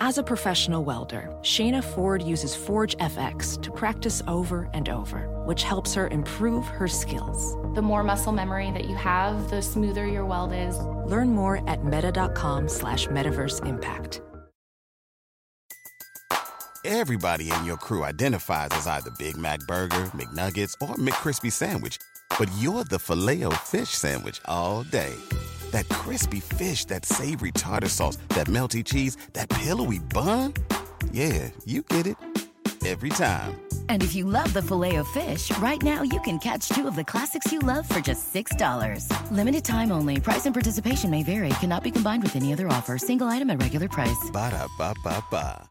As a professional welder, Shayna Ford uses Forge FX to practice over and over, which helps her improve her skills. The more muscle memory that you have, the smoother your weld is. Learn more at meta.com slash metaverse impact. Everybody in your crew identifies as either Big Mac Burger, McNuggets, or McCrispy Sandwich, but you're the Filet-O-Fish Sandwich all day. That crispy fish, that savory tartar sauce, that melty cheese, that pillowy bun. Yeah, you get it. Every time. And if you love the filet of fish, right now you can catch two of the classics you love for just $6. Limited time only. Price and participation may vary. Cannot be combined with any other offer. Single item at regular price. Ba da ba ba ba.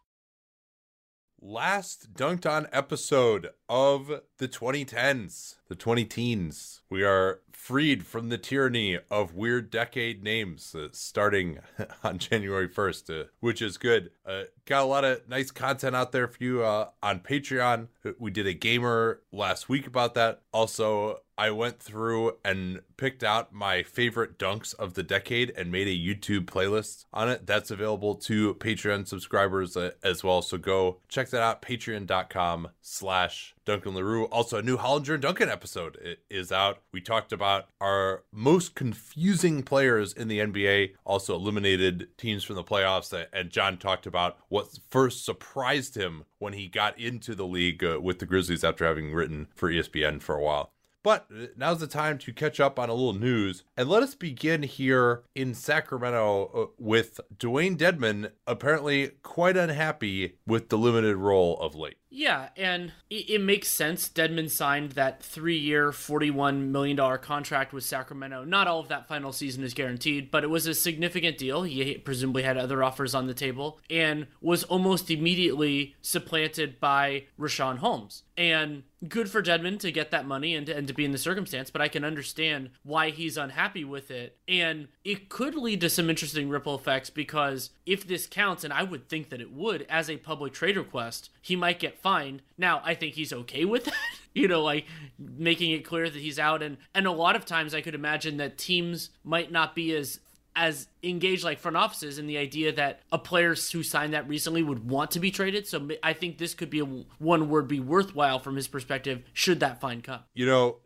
Last Dunc'd On episode of the 2010s, the 20 teens. We are freed from the tyranny of weird decade names uh, starting on January 1st, uh, which is good. Uh, got a lot of nice content out there for you uh, on Patreon. We did a gamer last week about that. Also, I went through and picked out my favorite dunks of the decade and made a YouTube playlist on it. That's available to Patreon subscribers uh, as well. So go check that out, patreon.com slash Duncan LaRue. Also, a new Hollinger and Duncan episode is out. We talked about our most confusing players in the NBA, also eliminated teams from the playoffs. And John talked about what first surprised him when he got into the league uh, with the Grizzlies after having written for ESPN for a while. But now's the time to catch up on a little news. And let us begin here in Sacramento uh, with Dewayne Dedmon apparently quite unhappy with the limited role of late. Yeah, and it, it, makes sense. Dedmon signed that three year, $41 million contract with Sacramento. Not all of that final season is guaranteed, but it was a significant deal. He presumably had other offers on the table and was almost immediately supplanted by Richaun Holmes. And good for Dedmon to get that money and, and to be in the circumstance, but I can understand why he's unhappy with it. And it could lead to some interesting ripple effects because if this counts, and I would think that it would, as a public trade request, he might get fined. Now, I think he's okay with that. you know, like making it clear that he's out and and a lot of times I could imagine that teams might not be as as engaged like front offices in the idea that a player who signed that recently would want to be traded. So I think this could be a one word be worthwhile from his perspective should that fine come. You know,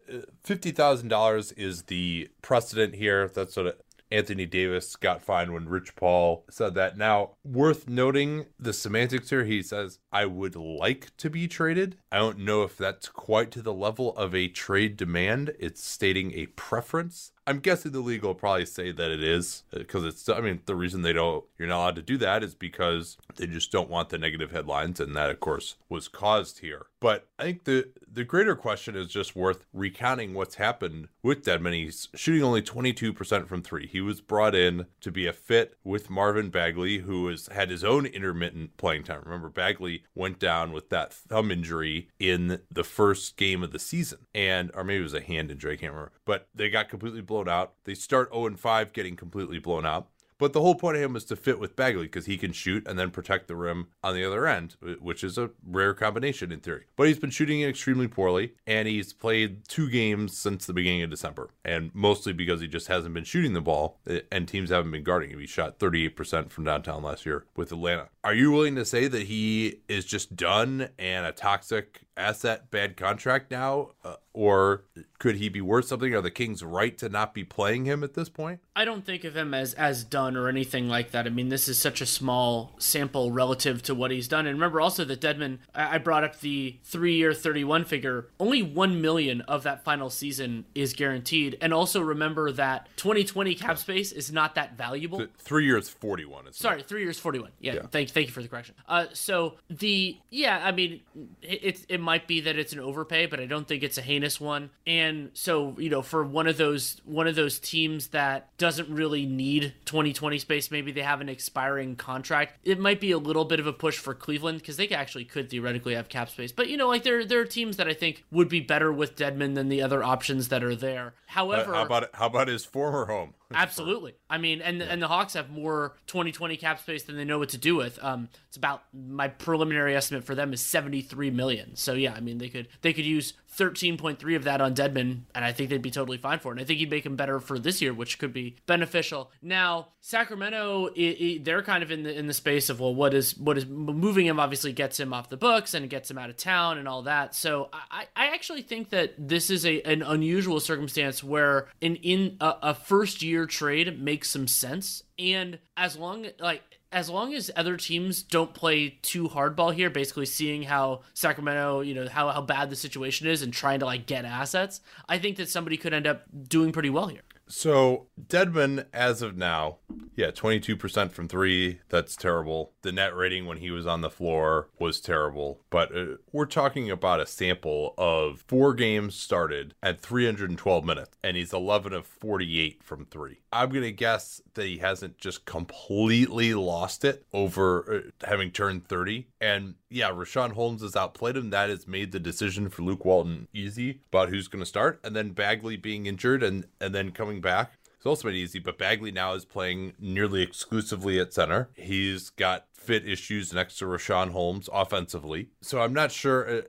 fifty thousand dollars is the precedent here. That's what Anthony Davis got fined when Rich Paul said that. Now, worth noting the semantics here. He says, I would like to be traded. I don't know if that's quite to the level of a trade demand. It's stating a preference. I'm guessing the league will probably say that it is uh, because it's. I mean, the reason they don't, you're not allowed to do that is because they just don't want the negative headlines, and that, of course, was caused here. But I think the the greater question is just worth recounting what's happened with Dedmon. He's shooting only 22% from three. He was brought in to be a fit with Marvin Bagley, who has had his own intermittent playing time. Remember, Bagley went down with that thumb injury in the first game of the season, and or maybe it was a hand injury. I can't remember. But they got completely blown blown out. They start 0 5 getting completely blown out. But the whole point of him was to fit with Bagley because he can shoot and then protect the rim on the other end, which is a rare combination in theory. But he's been shooting extremely poorly, and he's played two games since the beginning of December, and mostly because he just hasn't been shooting the ball, eh, and teams haven't been guarding him. He shot 38% from downtown last year with Atlanta. Are you willing to say that he is just done and a toxic asset, bad contract now? Uh, or could he be worth something? Are the Kings right to not be playing him at this point? I don't think of him as as done or anything like that. I mean, this is such a small sample relative to what he's done. And remember also that Dedmon, I brought up the three year, 31 figure. Only 1 million of that final season is guaranteed. And also remember that 2020 cap space is not that valuable. Th- three years, 41. Sorry, three years, 41. Yeah, yeah. Thank, thank you for the correction. Uh, so the, yeah, I mean, it, it, it might be that it's an overpay, but I don't think it's a heinous one. And so, you know, for one of those, one of those teams that doesn't really need 2020 space, maybe they have an expiring contract. It might be a little bit of a push for Cleveland because they actually could theoretically have cap space. But you know, like there there are teams that I think would be better with Dedmon than the other options that are there. However, uh, how about how about his former home? Absolutely. I mean, and and the Hawks have more 2020 cap space than they know what to do with. Um, it's about my preliminary estimate for them is 73 million. So yeah, I mean they could they could use 13.3 of that on Dedmon, and I think they'd be totally fine for it. And I think he'd make him better for this year, which could be beneficial. Now, Sacramento, it, it, they're kind of in the in the space of well, what is what is moving him obviously gets him off the books and gets him out of town and all that. So I, I actually think that this is a an unusual circumstance where an in a, a first year trade makes some sense. And as long like as long as other teams don't play too hardball here, basically seeing how Sacramento, you know, how, how bad the situation is and trying to like get assets, I think that somebody could end up doing pretty well here. So Dedmon, as of now, yeah, 22% from three. That's terrible. The net rating when he was on the floor was terrible. But uh, we're talking about a sample of four games started at 312 minutes, and he's 11 of 48 from three. I'm going to guess that he hasn't just completely lost it over uh, having turned 30. And yeah, Richaun Holmes has outplayed him. That has made the decision for Luke Walton easy about who's going to start. And then Bagley being injured and, and then coming back it's also been easy, but Bagley now is playing nearly exclusively at center. He's got fit issues next to Richaun Holmes offensively. So I'm not sure. Uh,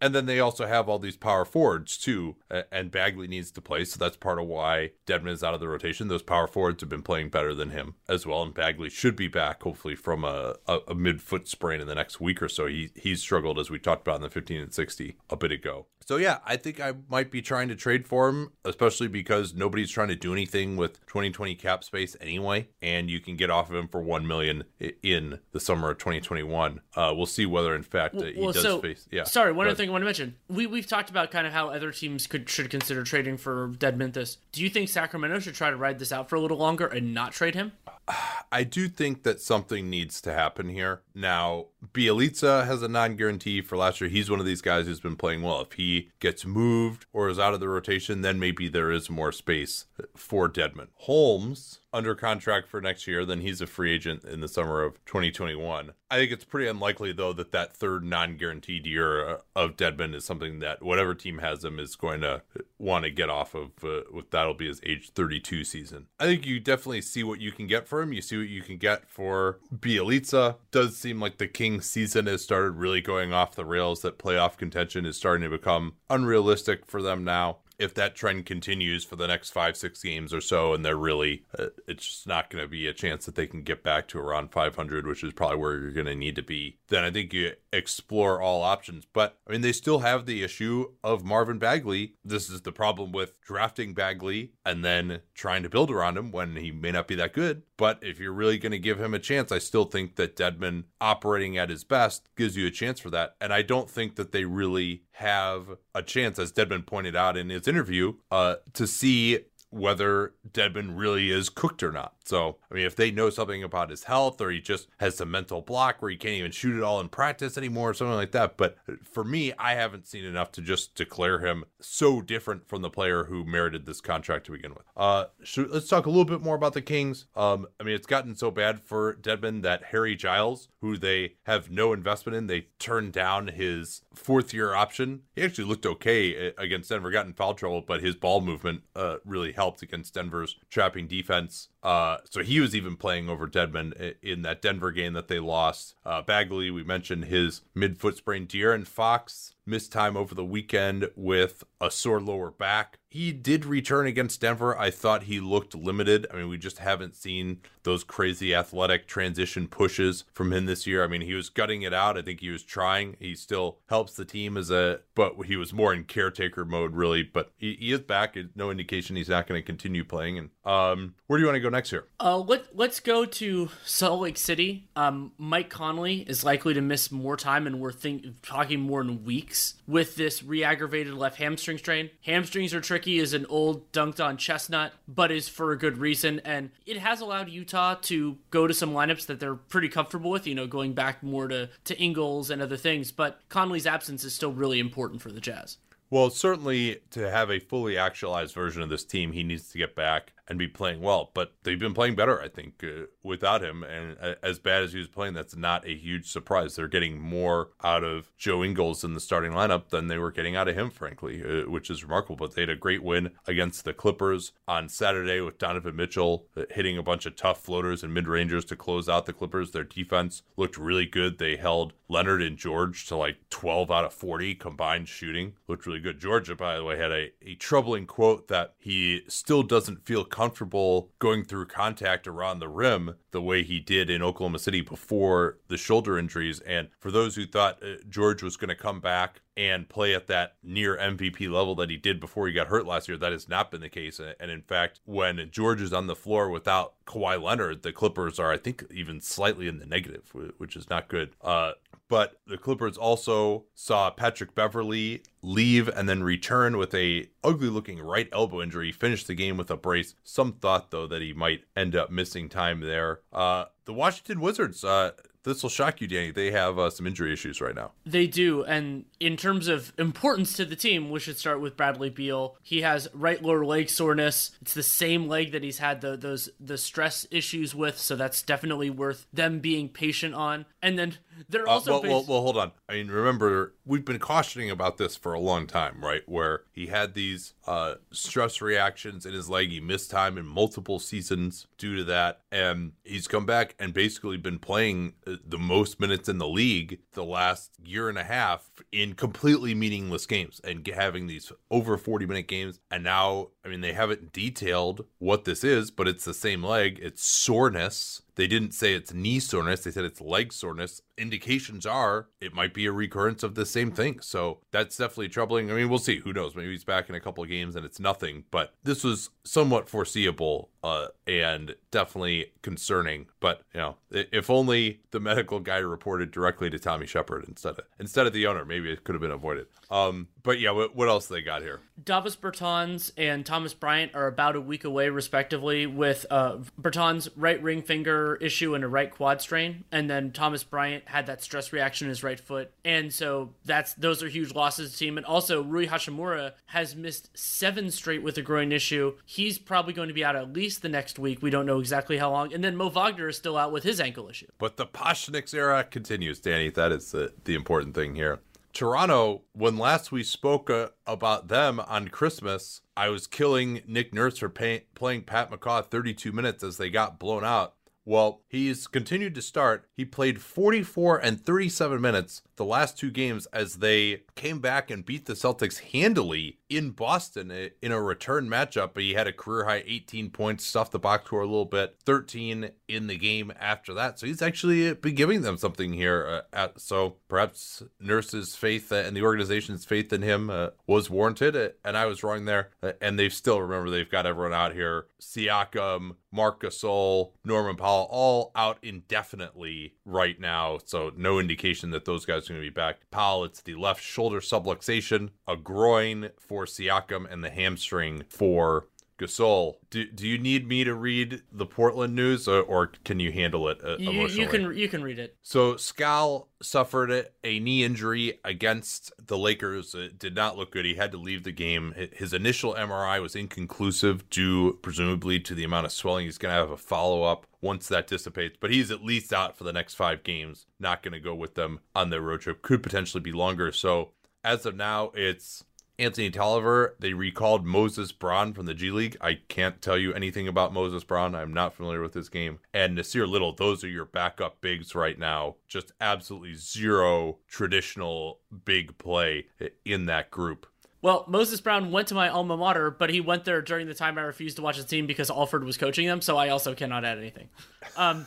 and then they also have all these power forwards too, and Bagley needs to play. So that's part of why Dedmon is out of the rotation. Those power forwards have been playing better than him as well, and Bagley should be back hopefully from a, a, a mid foot sprain in the next week or so. He he's struggled as we talked about in the 15 and 60 a bit ago. So yeah, I think I might be trying to trade for him, especially because nobody's trying to do anything with 2020 cap space anyway, and you can get off of him for one million in the summer of 2021. Uh, we'll see whether, in fact, uh, he well, does so, face. Yeah. Sorry, one other thing I want to mention. We we've talked about kind of how other teams could should consider trading for Dedmon. Do you think Sacramento should try to ride this out for a little longer and not trade him? I do think that something needs to happen here. Now, Bjelica has a non-guarantee for last year. He's one of these guys who's been playing well. If he gets moved or is out of the rotation, then maybe there is more space for Dedmon. Holmes under contract for next year, then he's a free agent in the summer of 2021. I think it's pretty unlikely, though, that that third non guaranteed year uh, of Dedmon is something that whatever team has him is going to want to get off of. Uh, with that'll be his age 32 season. I think you definitely see what you can get for him. You see what you can get for Bjelica. Does seem like the Kings season has started really going off the rails, that playoff contention is starting to become unrealistic for them now if that trend continues for the next five, six games or so, and they're really, uh, it's just not going to be a chance that they can get back to around 500, which is probably where you're going to need to be, then I think you explore all options. But I mean, they still have the issue of Marvin Bagley. This is the problem with drafting Bagley and then trying to build around him when he may not be that good. But if you're really going to give him a chance, I still think that Dedmon operating at his best gives you a chance for that. And I don't think that they really have a chance, as Dedmon pointed out in his interview, uh, to see whether Dedmon really is cooked or not. So, I mean, if they know something about his health or he just has some mental block where he can't even shoot it all in practice anymore or something like that. But for me, I haven't seen enough to just declare him so different from the player who merited this contract to begin with. Uh, should, let's talk a little bit more about the Kings. Um, I mean, it's gotten so bad for Dedmon that Harry Giles, who they have no investment in, they turned down his fourth year option. He actually looked okay against Denver, got in foul trouble, but his ball movement uh, really helped against Denver's trapping defense. Uh, so he was even playing over Dedmon in that Denver game that they lost. Uh, Bagley, we mentioned his midfoot sprain. De'Aaron Fox missed time over the weekend with a sore lower back. He did return against Denver. I thought he looked limited. I mean, we just haven't seen those crazy athletic transition pushes from him this year. I mean, he was gutting it out. I think he was trying. He still helps the team as a, but he was more in caretaker mode, really. But he, he is back. No indication he's not going to continue playing. And um, where do you want to go next here? Uh, let, let's go to Salt Lake City. Um, Mike Conley is likely to miss more time, and we're think, talking more in weeks with this re aggravated left hamstring strain. Hamstrings are tricky, is an old Dunc'd On chestnut, but is for a good reason. And it has allowed Utah to go to some lineups that they're pretty comfortable with, you know, going back more to, to Ingles and other things. But Conley's absence is still really important for the Jazz. Well, certainly to have a fully actualized version of this team, he needs to get back and be playing well. But they've been playing better, I think, uh, without him. And uh, as bad as he was playing, that's not a huge surprise. They're getting more out of Joe Ingles in the starting lineup than they were getting out of him, frankly, uh, which is remarkable. But they had a great win against the Clippers on Saturday with Donovan Mitchell uh, hitting a bunch of tough floaters and mid rangers to close out the Clippers. Their defense looked really good. They held Leonard and George to like 12 out of 40 combined shooting. Looked really good. Georgia, by the way, had a, a troubling quote that he still doesn't feel comfortable going through contact around the rim the way he did in Oklahoma City before the shoulder injuries. And for those who thought uh, George was going to come back and play at that near MVP level that he did before he got hurt last year. That has not been the case. And in fact, when George is on the floor without Kawhi Leonard, the Clippers are, I think, even slightly in the negative, which is not good. Uh, but the Clippers also saw Patrick Beverley leave and then return with a ugly looking right elbow injury. He finished the game with a brace. Some thought though that he might end up missing time there. Uh, the Washington Wizards uh, this will shock you, Danny. They have uh, some injury issues right now. They do, and in terms of importance to the team, we should start with Bradley Beal. He has right lower leg soreness. It's the same leg that he's had the those the stress issues with, so that's definitely worth them being patient on. And then they're uh, also uh, well, well, well, hold on. I mean, remember we've been cautioning about this for a long time, right? Where he had these uh, stress reactions in his leg. He missed time in multiple seasons due to that, and he's come back and basically been playing uh, the most minutes in the league the last year and a half in completely meaningless games and having these over 40 minute games. And now, I mean, they haven't detailed what this is, but it's the same leg. It's soreness they didn't say it's knee soreness, they said it's leg soreness. Indications are it might be a recurrence of the same thing. So that's definitely troubling. I mean, we'll see. Who knows? Maybe he's back in a couple of games and it's nothing, but this was somewhat foreseeable uh, and definitely concerning. But, you know, if only the medical guy reported directly to Tommy Sheppard instead of instead of the owner, maybe it could have been avoided. Um, but yeah, what, what else they got here? Davis Bertans and Thomas Bryant are about a week away, respectively, with uh, Bertans' right ring finger issue and a right quad strain, and then Thomas Bryant had that stress reaction in his right foot, and so that's those are huge losses to the team. And also, Rui Hachimura has missed seven straight with a groin issue. He's probably going to be out at least the next week. We don't know exactly how long. And then Mo Wagner is still out with his ankle issue. But the Pasecniks era continues, Danny. That is the, the important thing here. Toronto, when last we spoke uh, about them on Christmas, I was killing Nick Nurse for pay- playing Pat McCaw 32 minutes as they got blown out. Well, he's continued to start. He played 44 and 37 minutes the last two games as they came back and beat the Celtics handily in Boston in a return matchup. He had a career high 18 points, stuffed the box score a little bit, 13 in the game after that. So he's actually been giving them something here. Uh, at, so perhaps Nurse's faith and the organization's faith in him uh, was warranted, uh, and I was wrong there. Uh, and they've still remember they've got everyone out here: Siakam, Marc Gasol, Norman Powell, all out indefinitely right now. So no indication that those guys going to be back. Powell, it's the left shoulder subluxation, a groin for Siakam, and the hamstring for Gasol. Do, do you need me to read the Portland news, or, or can you handle it uh, you, you, can you can read it. So Skal suffered a knee injury against the Lakers. It did not look good. He had to leave the game. His initial MRI was inconclusive, due presumably to the amount of swelling. He's going to have a follow up once that dissipates. But he's at least out for the next five games. Not going to go with them on their road trip. Could potentially be longer. So as of now, it's Anthony Tolliver. They recalled Moses Brown from the G League. I can't tell you anything about Moses Brown. I'm not familiar with this game. And Nassir Little, those are your backup bigs right now. Just absolutely zero traditional big play in that group. Well, Moses Brown went to my alma mater, but he went there during the time I refused to watch the team because Alford was coaching them, so I also cannot add anything. Um,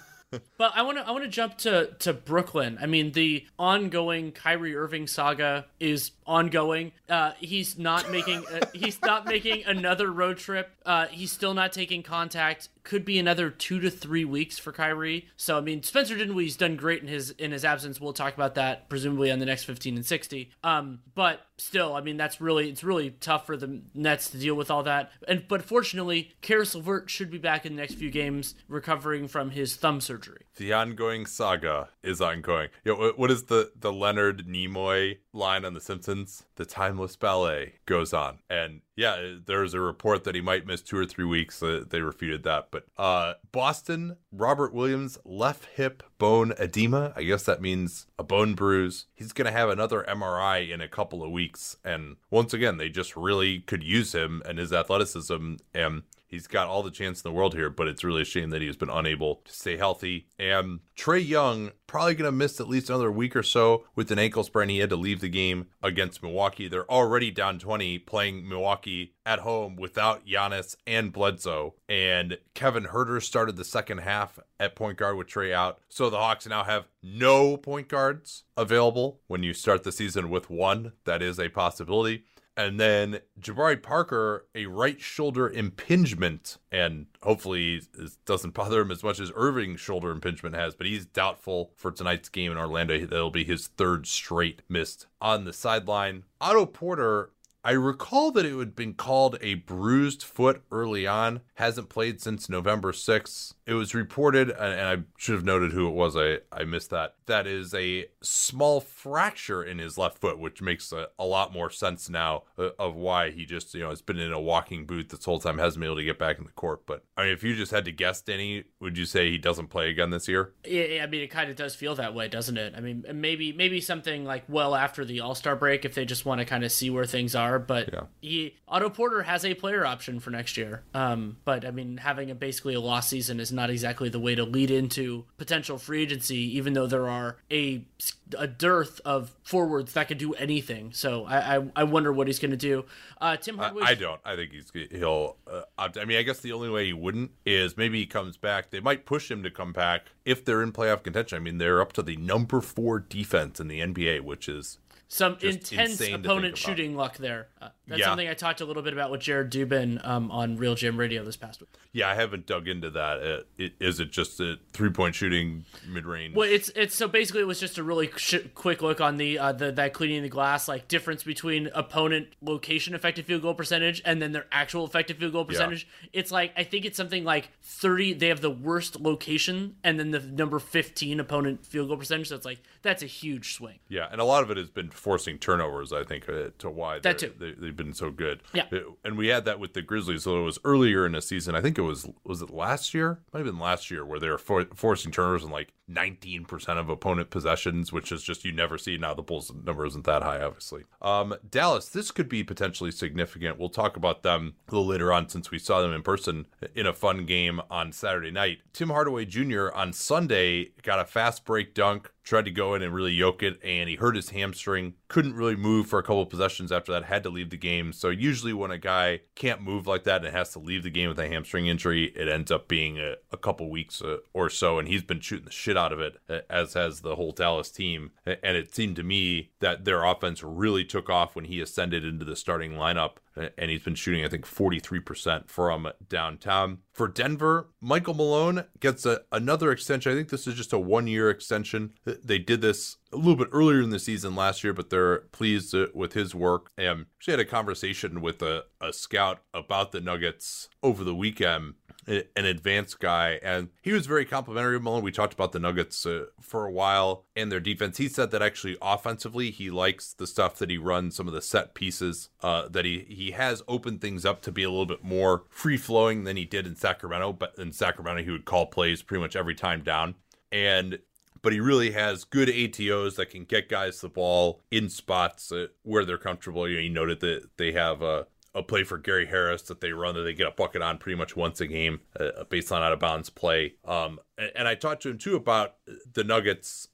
but I want to I want to jump to to Brooklyn. I mean, the ongoing Kyrie Irving saga is ongoing. Uh, he's not making uh, he's not making another road trip. Uh, he's still not taking contact could be another two to three weeks for Kyrie. So I mean, Spencer Dinwiddie's done great in his in his absence. We'll talk about that presumably on the next 15 and 60. Um, but still, I mean, that's really it's really tough for the Nets to deal with all that. And but fortunately, Caris LeVert should be back in the next few games, recovering from his thumb surgery. The ongoing saga is ongoing. Know, what is the the Leonard Nimoy line on The Simpsons? The timeless ballet goes on, and yeah, there's a report that he might miss two or three weeks. Uh, they refuted that, but uh, Boston, Robert Williams, left hip bone edema. I guess that means a bone bruise. He's going to have another MRI in a couple of weeks. And once again, they just really could use him and his athleticism. And He's got all the chance in the world here, but it's really a shame that he's been unable to stay healthy. And Trae Young probably going to miss at least another week or so with an ankle sprain. He had to leave the game against Milwaukee. They're already down 20 playing Milwaukee at home without Giannis and Bledsoe. And Kevin Huerter started the second half at point guard with Trae out. So the Hawks now have no point guards available. When you start the season with one, that is a possibility. And then Jabari Parker, a right shoulder impingement, and hopefully it doesn't bother him as much as Irving's shoulder impingement has, but he's doubtful for tonight's game in Orlando. That'll be his third straight missed on the sideline. Otto Porter I recall that it had been called a bruised foot early on, hasn't played since November 6th. It was reported, and I should have noted who it was, I, I missed that. That is a small fracture in his left foot, which makes a, a lot more sense now uh, of why he just, you know, has been in a walking boot this whole time, hasn't been able to get back in the court. But I mean, if you just had to guess, Danny, would you say he doesn't play again this year? Yeah, I mean, it kind of does feel that way, doesn't it? I mean, maybe maybe something like well after the All Star break if they just want to kind of see where things are. But yeah. he Otto Porter has a player option for next year. Um, but I mean, having a basically a lost season is not exactly the way to lead into potential free agency, even though there are a a dearth of forwards that can do anything. So I I, I wonder what he's going to do. Uh, Tim Hardaway. I, I, don't. I think he's he'll. Uh, I mean, I guess the only way he wouldn't is maybe he comes back. They might push him to come back if they're in playoff contention. I mean, they're up to the number four defense in the NBA, which is some intense opponent shooting luck there. Uh, that's yeah. something I talked a little bit about with Jared Dubin um, on Real GM Radio this past week. Yeah, I haven't dug into that. Uh, it, is it just a three point shooting mid range? Well, it's it's so basically it was just a really sh- quick look on the uh, the that cleaning the glass like difference between opponent location effective field goal percentage and then their actual effective field goal percentage. Yeah. It's like I think it's something like thirty. They have the worst location and then the number fifteen opponent field goal percentage. So it's like that's a huge swing. Yeah, and a lot of it has been forcing turnovers. I think uh, to why that too. They, they've been so good. Yeah, and we had that with the Grizzlies. So it was earlier in the season. I think it was was it last year? Might have been last year where they were for, forcing turnovers in like 19% of opponent possessions, which is just you never see. Now the Bulls number isn't that high, obviously. Um, Dallas, this could be potentially significant. We'll talk about them a little later on since we saw them in person in a fun game on Saturday night. Tim Hardaway Jr. on Sunday got a fast break dunk tried to go in and really yoke it, and he hurt his hamstring. Couldn't really move for a couple possessions after that. Had to leave the game. So usually when a guy can't move like that and has to leave the game with a hamstring injury, it ends up being a, a couple weeks uh, or so. And he's been shooting the shit out of it, uh, as has the whole Dallas team. And it seemed to me that their offense really took off when he ascended into the starting lineup Uh, and he's been shooting, I think, 43% from downtown. For Denver, Michael Malone gets a, another extension. I think this is just a one year extension. They did this a little bit earlier in the season last year, but they're pleased with his work. And she had a conversation with a, a scout about the Nuggets over the weekend an advanced guy, and he was very complimentary of Malone. We talked about the Nuggets uh, for a while and their defense. He said that actually offensively, he likes the stuff that he runs, some of the set pieces uh, that he he has opened things up to be a little bit more free flowing than he did in Sacramento. But in Sacramento, he would call plays pretty much every time down, and but he really has good ATOs that can get guys the ball in spots uh, where they're comfortable. You know, he noted that they have a, a play for Gary Harris that they run that they get a bucket on pretty much once a game, a baseline out of bounds play. Um, and, and I talked to him too about the Nuggets.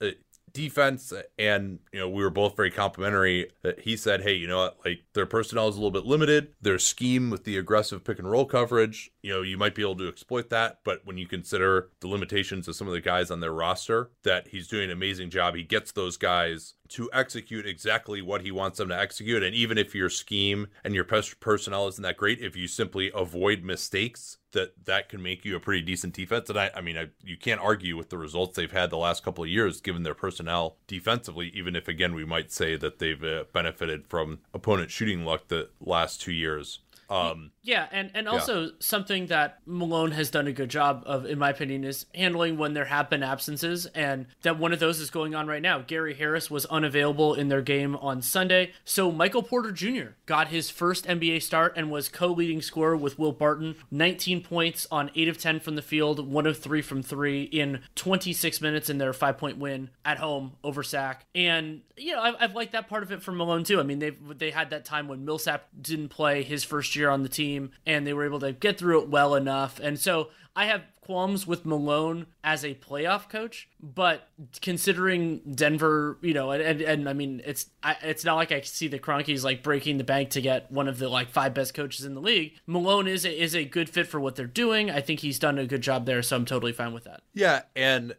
Defense and you know we were both very complimentary he said hey you know what? Like their personnel is a little bit limited. Their scheme with the aggressive pick and roll coverage you know you might be able to exploit that but when you consider the limitations of some of the guys on their roster that he's doing an amazing job. He gets those guys to execute exactly what he wants them to execute and even if your scheme and your personnel isn't that great if you simply avoid mistakes that that can make you a pretty decent defense. And I, I mean, I, you can't argue with the results they've had the last couple of years, given their personnel defensively. Even if, again, we might say that they've uh, benefited from opponent shooting luck the last two years. Um, yeah, and and also yeah. something that Malone has done a good job of, in my opinion, is handling when there have been absences, and that one of those is going on right now. Gary Harris was unavailable in their game on Sunday, so Michael Porter Jr. got his first NBA start and was co-leading scorer with Will Barton, 19 points on eight of 10 from the field, one of three from three in 26 minutes in their five-point win at home over Sac, and you know I've, I've liked that part of it from Malone too. I mean they they had that time when Millsap didn't play his first year on the team, and they were able to get through it well enough. And so I have qualms with Malone as a playoff coach, but considering Denver, you know, and, and, and I mean, it's I, it's not like I see the Kroenkes like breaking the bank to get one of the like five best coaches in the league. Malone is a, is a good fit for what they're doing. I think he's done a good job there, so I'm totally fine with that. Yeah, and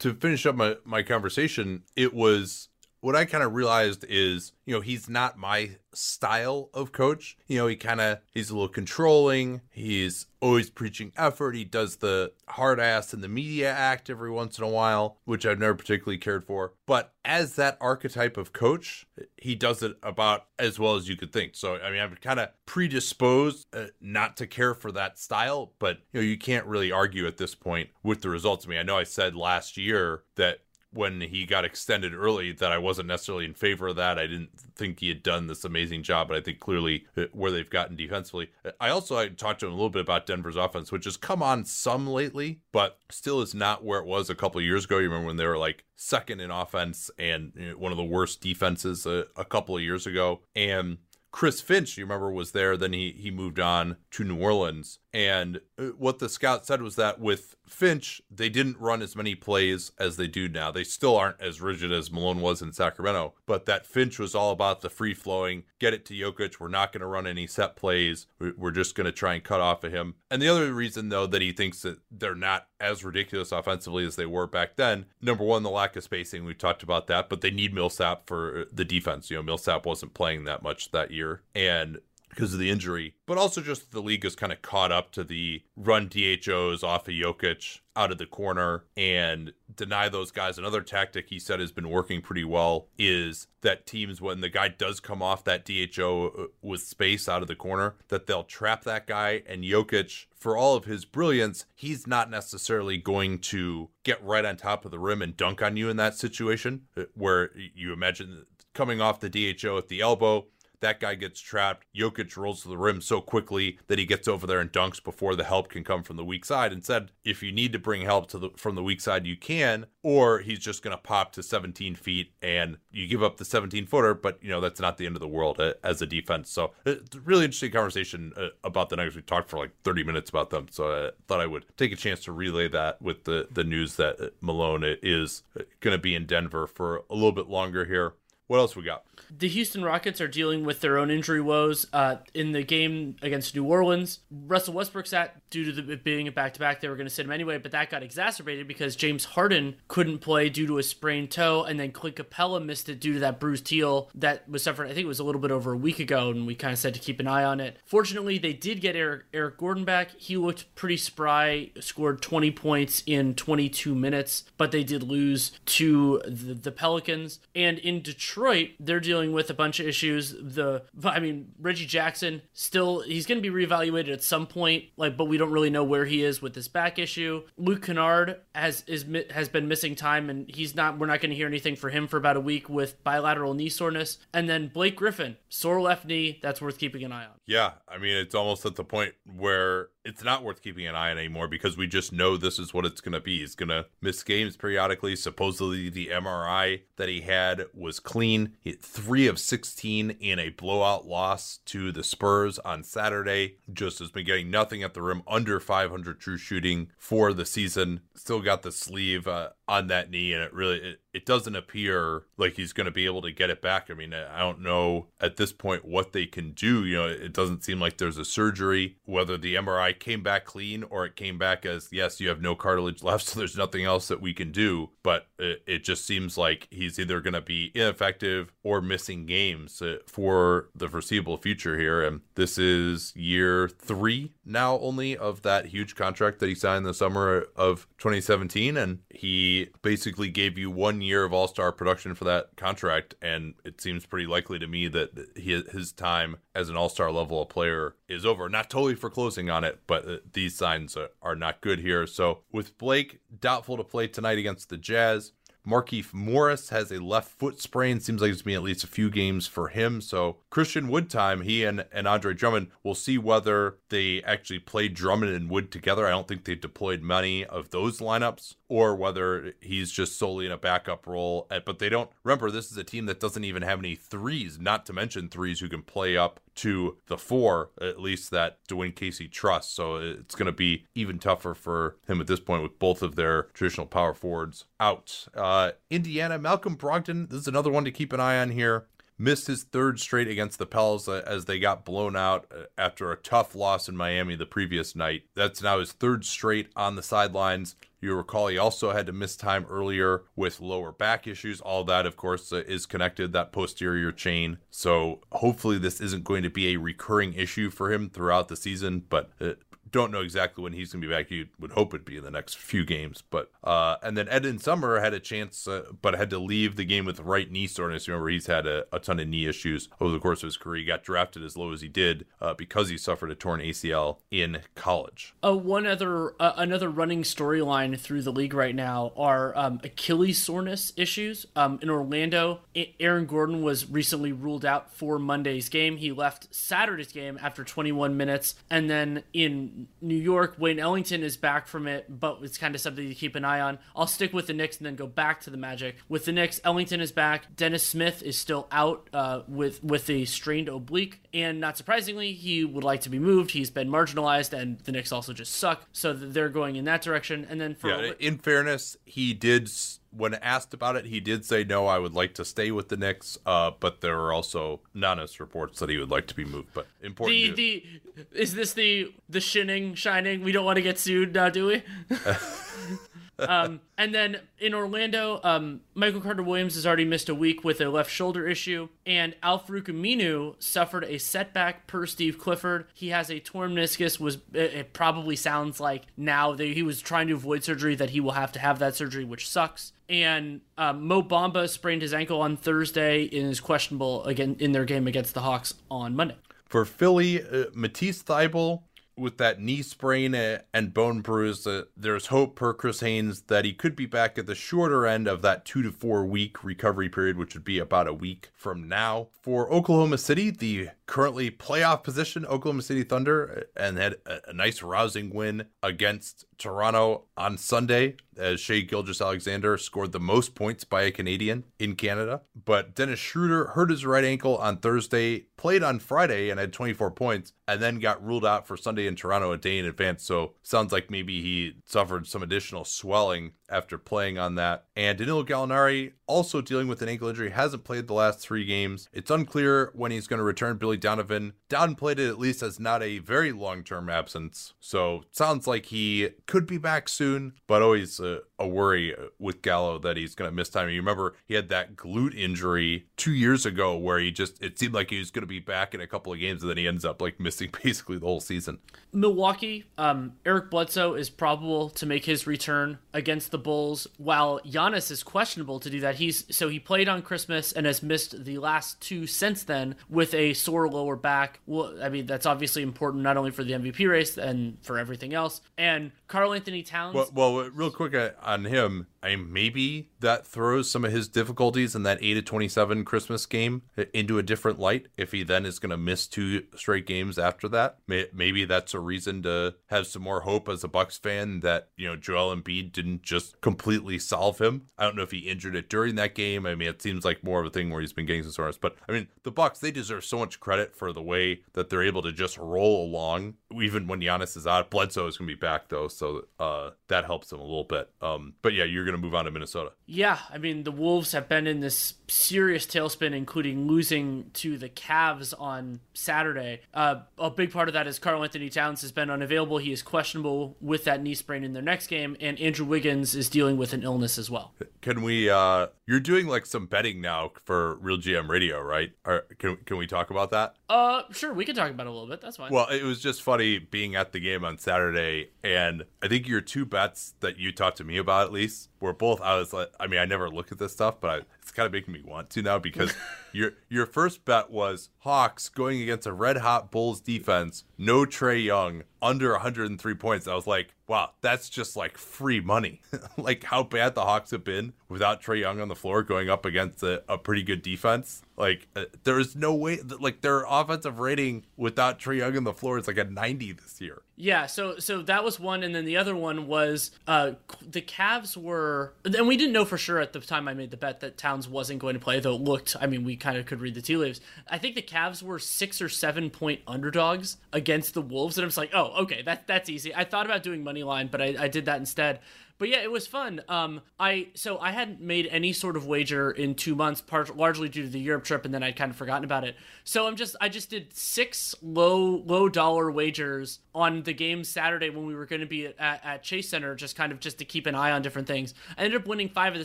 to finish up my my conversation, it was what I kind of realized is, you know, he's not my style of coach. You know, he kind of he's a little controlling. He's always preaching effort. He does the hard ass and the media act every once in a while, which I've never particularly cared for. But as that archetype of coach, he does it about as well as you could think. So I mean, I'm kind of predisposed uh, not to care for that style, but you know, you can't really argue at this point with the results. I mean, I know I said last year that when he got extended early that I wasn't necessarily in favor of that. I didn't think he had done this amazing job, but I think clearly uh, where they've gotten defensively. I also I talked to him a little bit about Denver's offense, which has come on some lately, but still is not where it was a couple years ago. You remember when they were like second in offense and one of the worst defenses a, a couple of years ago, and Chris Finch, you remember, was there. Then he he moved on to New Orleans. And uh, what the scout said was that with Finch, they didn't run as many plays as they do now. They still aren't as rigid as Malone was in Sacramento, but that Finch was all about the free flowing, get it to Jokic. We're not going to run any set plays. We're just going to try and cut off of him. And the other reason, though, that he thinks that they're not as ridiculous offensively as they were back then, number one, the lack of spacing. We talked about that, but they need Millsap for the defense. You know, Millsap wasn't playing that much that year. And because of the injury, but also just the league is kind of caught up to the run DHOs off of Jokic out of the corner and deny those guys. Another tactic he said has been working pretty well is that teams, when the guy does come off that DHO uh, with space out of the corner, that they'll trap that guy. And Jokic, for all of his brilliance, he's not necessarily going to get right on top of the rim and dunk on you in that situation uh, where you imagine coming off the DHO at the elbow that guy gets trapped. Jokic rolls to the rim so quickly that he gets over there and dunks before the help can come from the weak side. Instead, if you need to bring help to the from the weak side, you can, or he's just going to pop to 17 feet and you give up the 17 footer. But you know that's not the end of the world uh, as a defense. So it's a really interesting conversation uh, about the Nuggets. We talked for like 30 minutes about them, so I thought I would take a chance to relay that with the the news that uh, Malone is going to be in Denver for a little bit longer here. What else we got? The Houston Rockets are dealing with their own injury woes. Uh, in the game against New Orleans, Russell Westbrook sat due to the, being a back to back. They were going to sit him anyway, but that got exacerbated because James Harden couldn't play due to a sprained toe, and then Clint Capela missed it due to that bruised heel that was suffered. I think it was a little bit over a week ago, and we kind of said to keep an eye on it. Fortunately, they did get Eric, Eric Gordon back. He looked pretty spry, scored 20 points in 22 minutes, but they did lose to the, the Pelicans. And in Detroit, they're dealing with a bunch of issues. The I mean, Reggie Jackson still he's going to be reevaluated at some point, like, but we don't really know where he is with this back issue. Luke Kennard has is has been missing time, and he's not. We're not going to hear anything for him for about a week with bilateral knee soreness. And then Blake Griffin, sore left knee. That's worth keeping an eye on. Yeah, I mean, it's almost at the point where it's not worth keeping an eye on anymore because we just know this is what it's going to be. He's going to miss games periodically. Supposedly, the MRI that he had was clean. He hit three of 16 in a blowout loss to the Spurs on Saturday. Just has been getting nothing at the rim, under 500 true shooting for the season. Still got the sleeve uh, on that knee, and it really it, it doesn't appear like he's going to be able to get it back. I mean, I don't know at this point what they can do. You know, it doesn't seem like there's a surgery. Whether the MRI came back clean or it came back as yes, you have no cartilage left, so there's nothing else that we can do. But it, it just seems like he's either going to be ineffective or missing games uh, for the foreseeable future here. And this is year three now only of that huge contract that he signed the summer of 2017. And he basically gave you one year of all star production for that contract. And it seems pretty likely to me that his time as an all star level player is over. Not totally for closing on it, but uh, these signs are not good here. So with Blake doubtful to play tonight against the Jazz, Markieff Morris has a left foot sprain. Seems like it's been at least a few games for him. So Christian Wood time, he and, and Andre Drummond, we'll see whether they actually played Drummond and Wood together. I don't think they deployed many of those lineups or whether he's just solely in a backup role. Uh, but they don't remember this is a team that doesn't even have any threes, not to mention threes who can play up to the four, at least that Dwane Casey trusts. So it's going to be even tougher for him at this point with both of their traditional power forwards out. Uh, Indiana, Malcolm Brogdon, this is another one to keep an eye on here missed his third straight against the Pels uh, as they got blown out uh, after a tough loss in Miami the previous night. That's now his third straight on the sidelines. You recall he also had to miss time earlier with lower back issues. All that, of course, uh, is connected, that posterior chain. So hopefully, this isn't going to be a recurring issue for him throughout the season, but uh, don't know exactly when he's going to be back. You would hope it'd be in the next few games. But uh, and then Edmond Sumner had a chance, uh, but had to leave the game with right knee soreness. Remember, he's had a, a, ton of knee issues over the course of his career. He got drafted as low as he did uh, because he suffered a torn ACL in college. Uh, one other uh, another running storyline through the league right now are um, Achilles soreness issues. Um, in Orlando, Aaron Gordon was recently ruled out for Monday's game. He left Saturday's game after 21 minutes, and then in New York, Wayne Ellington is back from it, but it's kind of something to keep an eye on. I'll stick with the Knicks and then go back to the Magic. With the Knicks, Ellington is back. Dennis Smith is still out uh, with with a strained oblique, and not surprisingly, he would like to be moved. He's been marginalized, and the Knicks also just suck, so they're going in that direction. And then for yeah, in fairness, he did when asked about it, he did say no. I would like to stay with the Knicks, uh, but there are also anonymous reports that he would like to be moved. But important. The, the is this the the shinning shining? We don't want to get sued now, do we? um, and then in Orlando, um, Michael Carter Williams has already missed a week with a left shoulder issue, and Al-Farouq Aminu suffered a setback per Steve Clifford. He has a torn meniscus. Was it probably sounds like now that he was trying to avoid surgery that he will have to have that surgery, which sucks. And um, Mo Bamba sprained his ankle on Thursday and is questionable again in their game against the Hawks on Monday. For Philly, uh, Matisse Thybulle with that knee sprain and bone bruise, uh, there's hope per Chris Haynes that he could be back at the shorter end of that two to four week recovery period, which would be about a week from now. For Oklahoma City, the currently playoff position Oklahoma City Thunder uh, and had a, a nice rousing win against Toronto on Sunday as Shai Gilgeous-Alexander scored the most points by a Canadian in Canada. But Dennis Schroeder hurt his right ankle on Thursday, played on Friday and had 24 points, and then got ruled out for Sunday in Toronto a day in advance. So sounds like maybe he suffered some additional swelling after playing on that. And Danilo Gallinari, also dealing with an ankle injury, hasn't played the last three games. It's unclear when he's going to return. Billy Donovan downplayed it at least as not a very long term absence. So sounds like he could be back soon, but always a, a worry with Gallo that he's going to miss time. You remember he had that glute injury two years ago where he just, it seemed like he was going to be back in a couple of games and then he ends up like missing basically the whole season. Milwaukee, um, Eric Bledsoe is probable to make his return against the Bulls, while Giannis is questionable to do that. He's so he played on Christmas and has missed the last two since then with a sore lower back. Well, I mean that's obviously important not only for the MVP race and for everything else. And Karl-Anthony Towns. Well, well real quick uh, on him, I maybe that throws some of his difficulties in that eight to twenty-seven Christmas game into a different light. If he then is going to miss two straight games after that, maybe that's a reason to have some more hope as a Bucks fan that you know Joel Embiid didn't just completely solve him. I don't know if he injured it during that game. I mean, it seems like more of a thing where he's been getting some soreness. But I mean, the Bucks they deserve so much credit for the way that they're able to just roll along, even when Giannis is out. Bledsoe is going to be back though, so so uh, that helps them a little bit. Um, but yeah, you're going to move on to Minnesota. Yeah, I mean the Wolves have been in this serious tailspin, including losing to the Cavs on Saturday. Uh, a big part of that is Karl-Anthony Towns has been unavailable. He is questionable with that knee sprain in their next game, and Andrew Wiggins is dealing with an illness as well. Can we? uh You're doing like some betting now for Real GM Radio, right? Or can can we talk about that? Uh, sure, we can talk about it a little bit. That's fine. Well, it was just funny being at the game on Saturday, and I think your two bets that you talked to me about, at least, were both. I was like, I mean, I never look at this stuff, but I, it's kind of making me want to now because your your first bet was Hawks going against a red hot Bulls defense, no Trae Young, under 103 points. I was like, wow, that's just like free money. like how bad the Hawks have been without Trae Young on the floor going up against a, a pretty good defense. Like uh, there is no way that like their offensive rating without Trae Young on the floor is like a 90 this year. Yeah, so so that was one, and then the other one was uh, the Cavs were, and we didn't know for sure at the time I made the bet that Towns wasn't going to play, though it looked. I mean, we kind of could read the tea leaves. I think the Cavs were six or seven point underdogs against the Wolves, and I was like, oh, okay, that that's easy. I thought about doing money line, but I, I did that instead but yeah, it was fun. Um, I so I hadn't made any sort of wager in two months, part largely due to the Europe trip, and then I'd kind of forgotten about it. So I'm just I just did six low low dollar wagers on the game Saturday when we were going to be at, at Chase Center, just kind of just to keep an eye on different things. I ended up winning five of the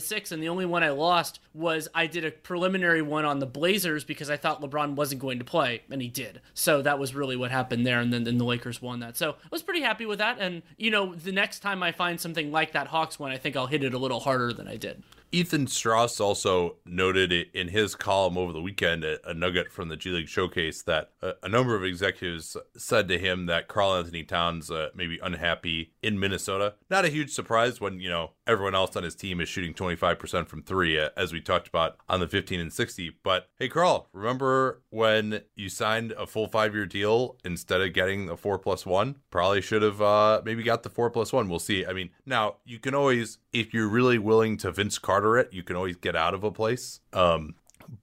six, and the only one I lost was I did a preliminary one on the Blazers because I thought LeBron wasn't going to play, and he did. So that was really what happened there, and then, then the Lakers won that. So I was pretty happy with that. And you know, the next time I find something like that Hawks one, I think I'll hit it a little harder than I did. Ethan Strauss also noted in his column over the weekend a, nugget from the G League Showcase that a, a, number of executives said to him that Karl-Anthony Towns uh, may be unhappy in Minnesota. Not a huge surprise when, you know, everyone else on his team is shooting 25% from three, uh, as we talked about on the 15 and 60. But hey, Karl, remember when you signed a full five year deal instead of getting a four plus one? Probably should have uh, maybe got the four plus one. We'll see. I mean, now you can always, if you're really willing to Vince Carter it, you can always get out of a place. Um,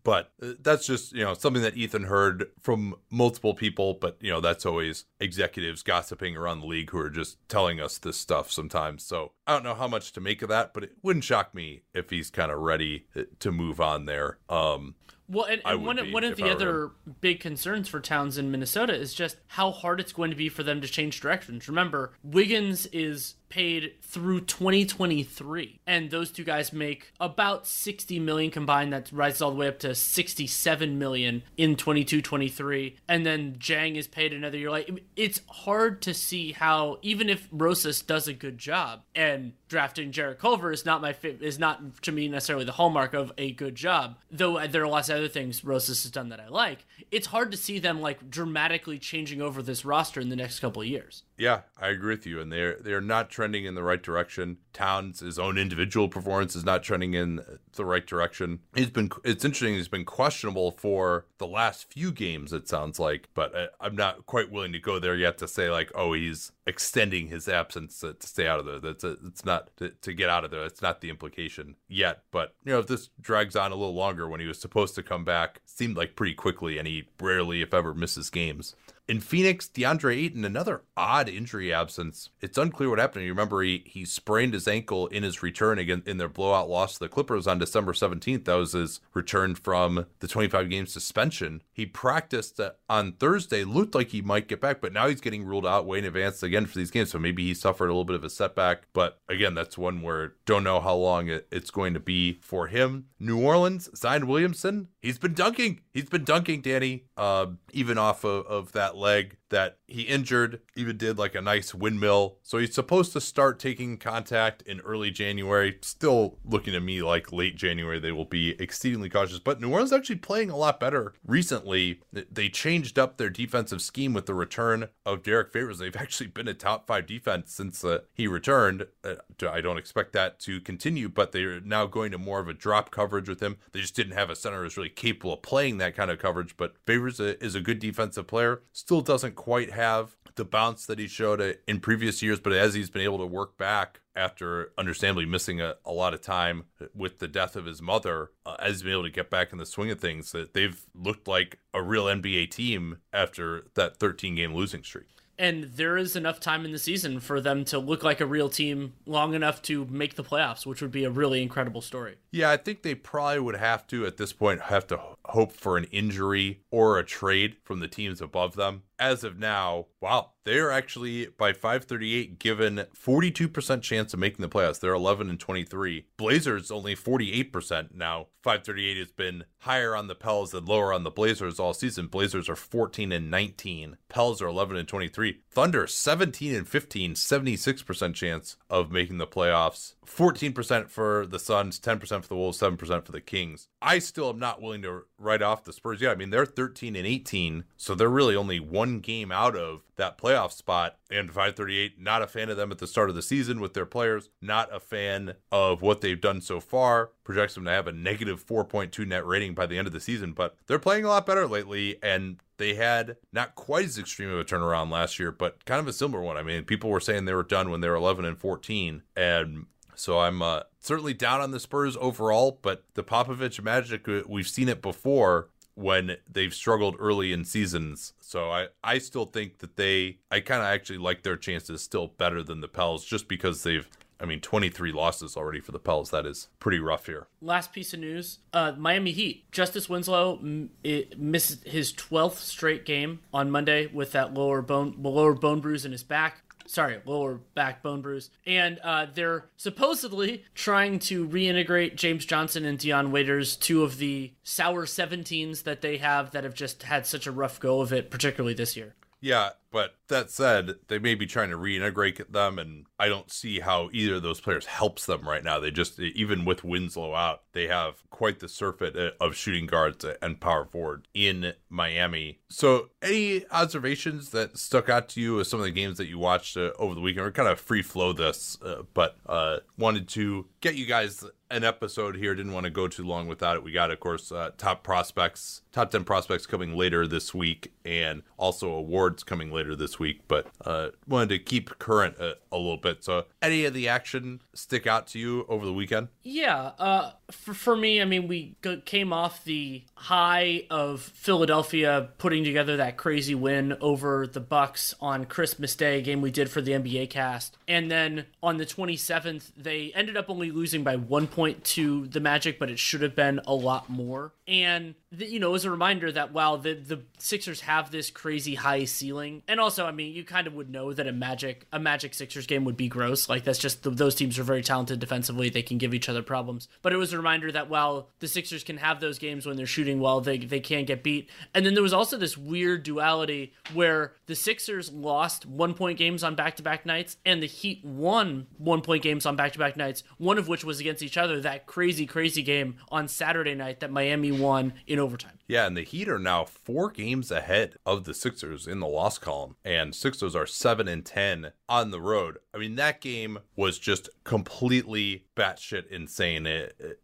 but uh, that's just you know something that Ethan heard from multiple people. But you know that's always executives gossiping around the league who are just telling us this stuff sometimes. So I don't know how much to make of that, but it wouldn't shock me if he's kind of ready uh, to move on there. Um, well, and, and one, one of the other big concerns for towns in Minnesota is just how hard it's going to be for them to change directions. Remember, Wiggins is paid through 2023 and those two guys make about 60 million combined. That rises all the way up to 67 million in 22 23 and then jang is paid another year. Like it's hard to see how even if Rosas does a good job and drafting Jarrett Culver is not my is not to me necessarily the hallmark of a good job though there are lots of other things Rosas has done that I like it's hard to see them like dramatically changing over this roster in the next couple of years yeah I agree with you and they're they're not trending in the right direction. Towns, his own individual performance is not trending in the right direction. He's been it's interesting. He's been questionable for the last few games. It sounds like, but I, I'm not quite willing to go there yet to say like, oh, he's extending his absence to, to stay out of there. That's a, it's not to, to get out of there. That's not the implication yet. But you know, if this drags on a little longer, when he was supposed to come back, seemed like pretty quickly, and he rarely, if ever, misses games. In Phoenix, DeAndre Ayton, another odd injury absence. It's unclear what happened. You remember he, he sprained his ankle in his return again in their blowout loss to the Clippers on December 17th. That was his return from the 25 game suspension. He practiced uh, on Thursday, looked like he might get back, but now he's getting ruled out way in advance again for these games. So maybe he suffered a little bit of a setback. But again, that's one where don't know how long it, it's going to be for him. New Orleans Zion Williamson. He's been dunking. He's been dunking, Danny, uh, even off of, of that leg that he injured, even did like a nice windmill. So he's supposed to start taking contact in early January. Still looking to me like late January, they will be exceedingly cautious. But New Orleans actually playing a lot better recently. They changed up their defensive scheme with the return of Derrick Favors. They've actually been a top five defense since uh, he returned. Uh, I don't expect that to continue, but they're now going to more of a drop coverage with him. They just didn't have a center who's really capable of playing that kind of coverage. But Favors is a good defensive player. Still doesn't quite have the bounce that he showed in previous years, but as he's been able to work back after understandably missing a, a lot of time with the death of his mother, uh, as he's been able to get back in the swing of things, that they've looked like a real NBA team after that 13 game losing streak. and there is enough time in the season for them to look like a real team long enough to make the playoffs, which would be a really incredible story. Yeah, I think they probably would have to at this point have to hope for an injury or a trade from the teams above them. As of now, wow, they are actually by 538 given 42% chance of making the playoffs. They're 11 and 23. Blazers only 48% now. 538 has been higher on the Pels than lower on the Blazers all season. Blazers are 14 and 19. Pels are 11 and 23. Thunder 17 and 15, 76% chance of making the playoffs. 14% for the Suns, 10% for the Wolves, 7% for the Kings. I still am not willing to write off the Spurs. Yeah, I mean, they're 13 and 18, so they're really only one game out of that playoff spot. And 538, not a fan of them at the start of the season with their players, not a fan of what they've done so far. Projects them to have a negative 4.2 net rating by the end of the season, but they're playing a lot better lately. And they had not quite as extreme of a turnaround last year, but kind of a similar one. I mean, people were saying they were done when they were 11 and 14, and so I'm uh, certainly down on the Spurs overall. But the Popovich magic, uh, we've seen it before when they've struggled early in seasons. So I, I still think that they, I kind of actually like their chances still better than the Pels just because they've I mean, 23 losses already for the Pels. That is pretty rough here. Last piece of news uh, Miami Heat. Justice Winslow m- missed his 12th straight game on Monday with that lower bone, lower bone bruise in his back sorry, lower back bone bruise. And uh, they're supposedly trying to reintegrate James Johnson and Dion Waiters, two of the sour 17s that they have that have just had such a rough go of it, particularly this year. Yeah, but that said, they may be trying to reintegrate them, and I don't see how either of those players helps them right now. They just, even with Winslow out, they have quite the surfeit of shooting guards and power forward in Miami. So, any observations that stuck out to you of some of the games that you watched uh, over the weekend? We're kind of free flow this, uh, but uh, wanted to get you guys an episode here. Didn't want to go too long without it. We got, of course, uh, top prospects, top 10 prospects coming later this week, and also awards coming later this week. But uh, wanted to keep current a, a, little bit. So, any of the action stick out to you over the weekend? Yeah. Uh, for, for me, I mean, we came off the high of Philadelphia putting together that crazy win over the Bucks on Christmas Day, game we did for the NBA cast. And then on the 27th, they ended up only losing by one point to the Magic, but it should have been a lot more. And you know, as a reminder that while the the Sixers have this crazy high ceiling, and also, I mean, you kind of would know that a Magic a Magic Sixers game would be gross. Like that's just the, those teams are very talented defensively; they can give each other problems. But it was a reminder that while the Sixers can have those games when they're shooting well, they they can't get beat. And then there was also this weird duality where the Sixers lost one point games on back to back nights, and the Heat won one point games on back to back nights. One of which was against each other. That crazy, crazy game on Saturday night that Miami won in overtime. Yeah, and the Heat are now four games ahead of the Sixers in the loss column, and Sixers are seven and ten on the road. I mean, that game was just completely batshit insane.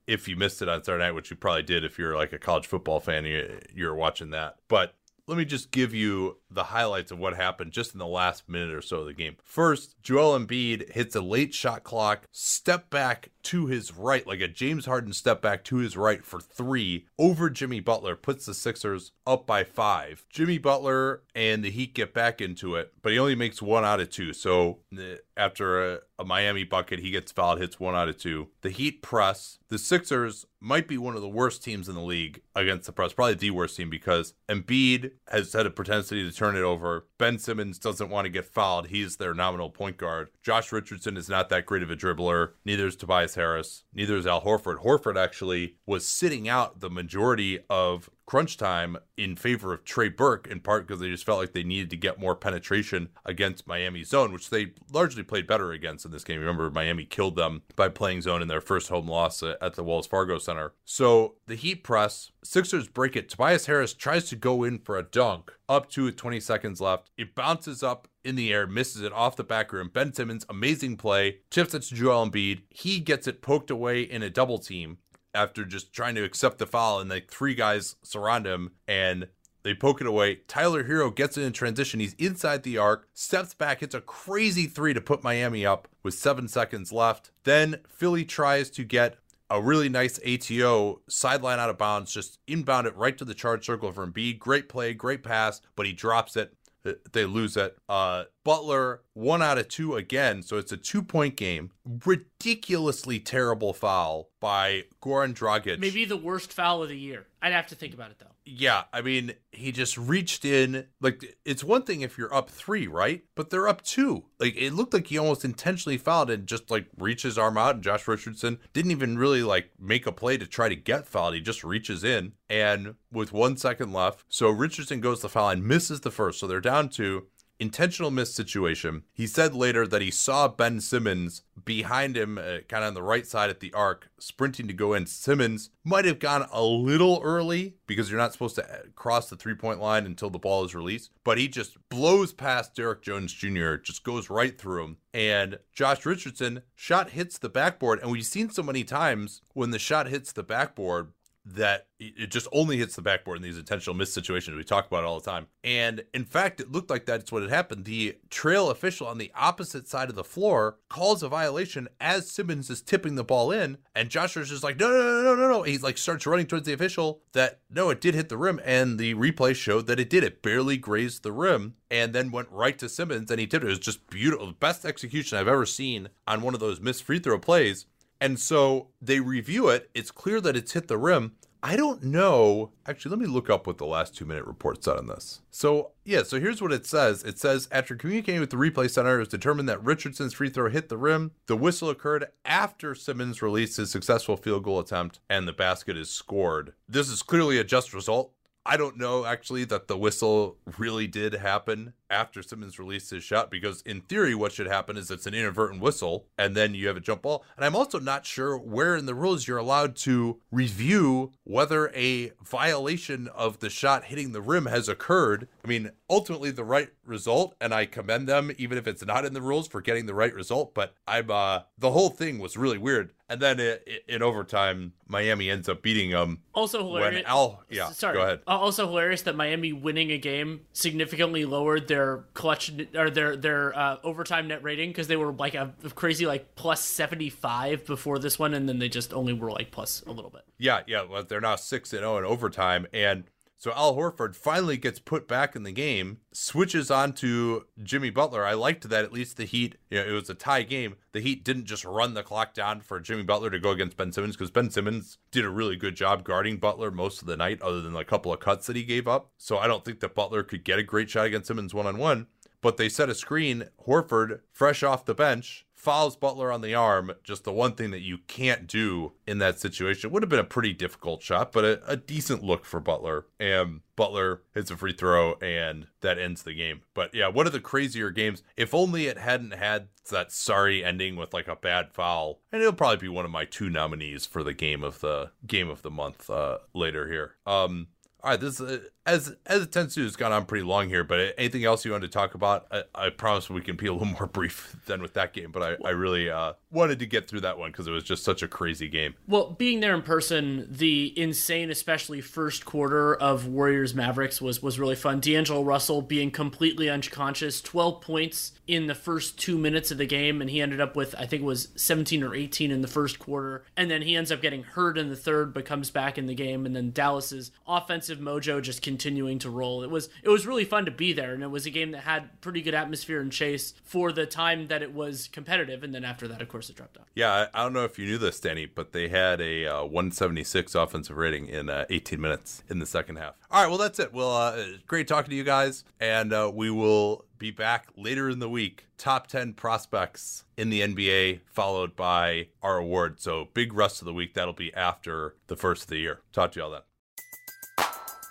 If you missed it on Saturday night, which you probably did if you're like a college football fan, you, you're watching that. But let me just give you the highlights of what happened just in the last minute or so of the game. First, Joel Embiid hits a late shot clock, step back to his right, like a James Harden step back to his right for three over Jimmy Butler, puts the Sixers up by five. Jimmy Butler and the Heat get back into it, but he only makes one out of two. So eh, after a, a Miami bucket, he gets fouled, hits one out of two. The Heat press. The Sixers might be one of the worst teams in the league against the press, probably the worst team because Embiid has had a propensity to turn it over. Ben Simmons doesn't want to get fouled. He's their nominal point guard. Josh Richardson is not that great of a dribbler. Neither is Tobias Harris. Neither is Al Horford. Horford actually was sitting out the majority of crunch time in favor of Trey Burke, in part because they just felt like they needed to get more penetration against Miami zone, which they largely played better against in this game. Remember, Miami killed them by playing zone in their first home loss at the Wells Fargo Center. So the Heat press, Sixers break it. Tobias Harris tries to go in for a dunk up to 20 seconds left. It bounces up in the air, misses it off the back rim. Ben Simmons, amazing play, chips it to Joel Embiid. He gets it poked away in a double team after just trying to accept the foul, and like three guys surround him and they poke it away. Tyler Herro gets it in transition. He's inside the arc, steps back, hits a crazy three to put Miami up with seven seconds left. Then Philly tries to get a really nice ATO sideline out of bounds, just inbound it right to the charge circle for Embiid. Great play, great pass, but he drops it. They lose it. Uh, Butler one out of two again, so it's a two point game. Ridiculously terrible foul by Goran Dragic. Maybe the worst foul of the year. I'd have to think about it though. Yeah, I mean, he just reached in. Like, it's one thing if you're up three, right? But they're up two. Like, it looked like he almost intentionally fouled and just like reached his arm out. And Josh Richardson didn't even really like make a play to try to get fouled. He just reaches in. And with one second left, so Richardson goes to foul and misses the first. So they're down two intentional miss situation. He said later that he saw Ben Simmons behind him, uh, kind of on the right side at the arc, sprinting to go in. Simmons might have gone a little early because you're not supposed to uh, cross the three point line until the ball is released, but he just blows past Derrick Jones Jr., just goes right through him. And Josh Richardson shot hits the backboard. And we've seen so many times when the shot hits the backboard, that it just only hits the backboard in these intentional miss situations we talk about it all the time. And in fact, it looked like that's what had happened. The trail official on the opposite side of the floor calls a violation as Simmons is tipping the ball in, and Joshua's just like, no, no, no, no, no. He's like starts running towards the official that no, it did hit the rim, and the replay showed that it did. It barely grazed the rim and then went right to Simmons and he tipped it. It was just beautiful. Best execution I've ever seen on one of those missed free throw plays. And so they review it. It's clear that it's hit the rim. I don't know. Actually, let me look up what the last two minute report said on this. So, yeah, so here's what it says it says, after communicating with the replay center, it was determined that Richardson's free throw hit the rim. The whistle occurred after Simmons released his successful field goal attempt, and the basket is scored. This is clearly a just result. I don't know actually that the whistle really did happen after Simmons released his shot because in theory what should happen is it's an inadvertent whistle and then you have a jump ball. And I'm also not sure where in the rules you're allowed to review whether a violation of the shot hitting the rim has occurred. I mean, ultimately the right result and I commend them even if it's not in the rules for getting the right result, but I'm uh the whole thing was really weird. And then it, it, in overtime, Miami ends up beating them. Also hilarious. Al, yeah, sorry. go ahead. Also hilarious that Miami winning a game significantly lowered their clutch or their their uh, overtime net rating because they were like a crazy like plus seventy five before this one, and then they just only were like plus a little bit. Yeah, yeah. Well, they're now six and zero in overtime, and so Al Horford finally gets put back in the game, switches on to Jimmy Butler. I liked that at least the Heat, you know, it was a tie game. The Heat didn't just run the clock down for Jimmy Butler to go against Ben Simmons because Ben Simmons did a really good job guarding Butler most of the night, other than a couple of cuts that he gave up. So I don't think that Butler could get a great shot against Simmons one on one. But they set a screen. Horford, fresh off the bench, fouls Butler on the arm. Just the one thing that you can't do in that situation. It would have been a pretty difficult shot, but a, a decent look for Butler. And Butler hits a free throw, and that ends the game. But yeah, one of the crazier games. If only it hadn't had that sorry ending with like a bad foul, and it'll probably be one of my two nominees for the game of the game of the month uh, later here. Um, all right, this uh, as as it tends to has gone on pretty long here. But anything else you wanted to talk about? I, I promise we can be a little more brief than with that game. But I, I really uh, wanted to get through that one because it was just such a crazy game. Well, being there in person, the insane, especially first quarter of Warriors Mavericks was was really fun. D'Angelo Russell being completely unconscious, twelve points in the first two minutes of the game, and he ended up with I think it was seventeen or eighteen in the first quarter, and then he ends up getting hurt in the third, but comes back in the game, and then Dallas's offensive mojo just continuing to roll. It was it was really fun to be there, and it was a game that had pretty good atmosphere and chase for the time that it was competitive. And then after that, of course, it dropped off. Yeah, I, I don't know if you knew this, Danny, but they had a uh, 176 offensive rating in uh, 18 minutes in the second half. All right, well that's it. Well, uh, great talking to you guys, and uh, we will be back later in the week. Top 10 prospects in the NBA, followed by our award. So big rest of the week. That'll be after the first of the year. Talk to y'all then.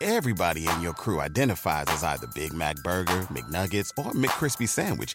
Everybody in your crew identifies as either Big Mac Burger, McNuggets, or McCrispy Sandwich.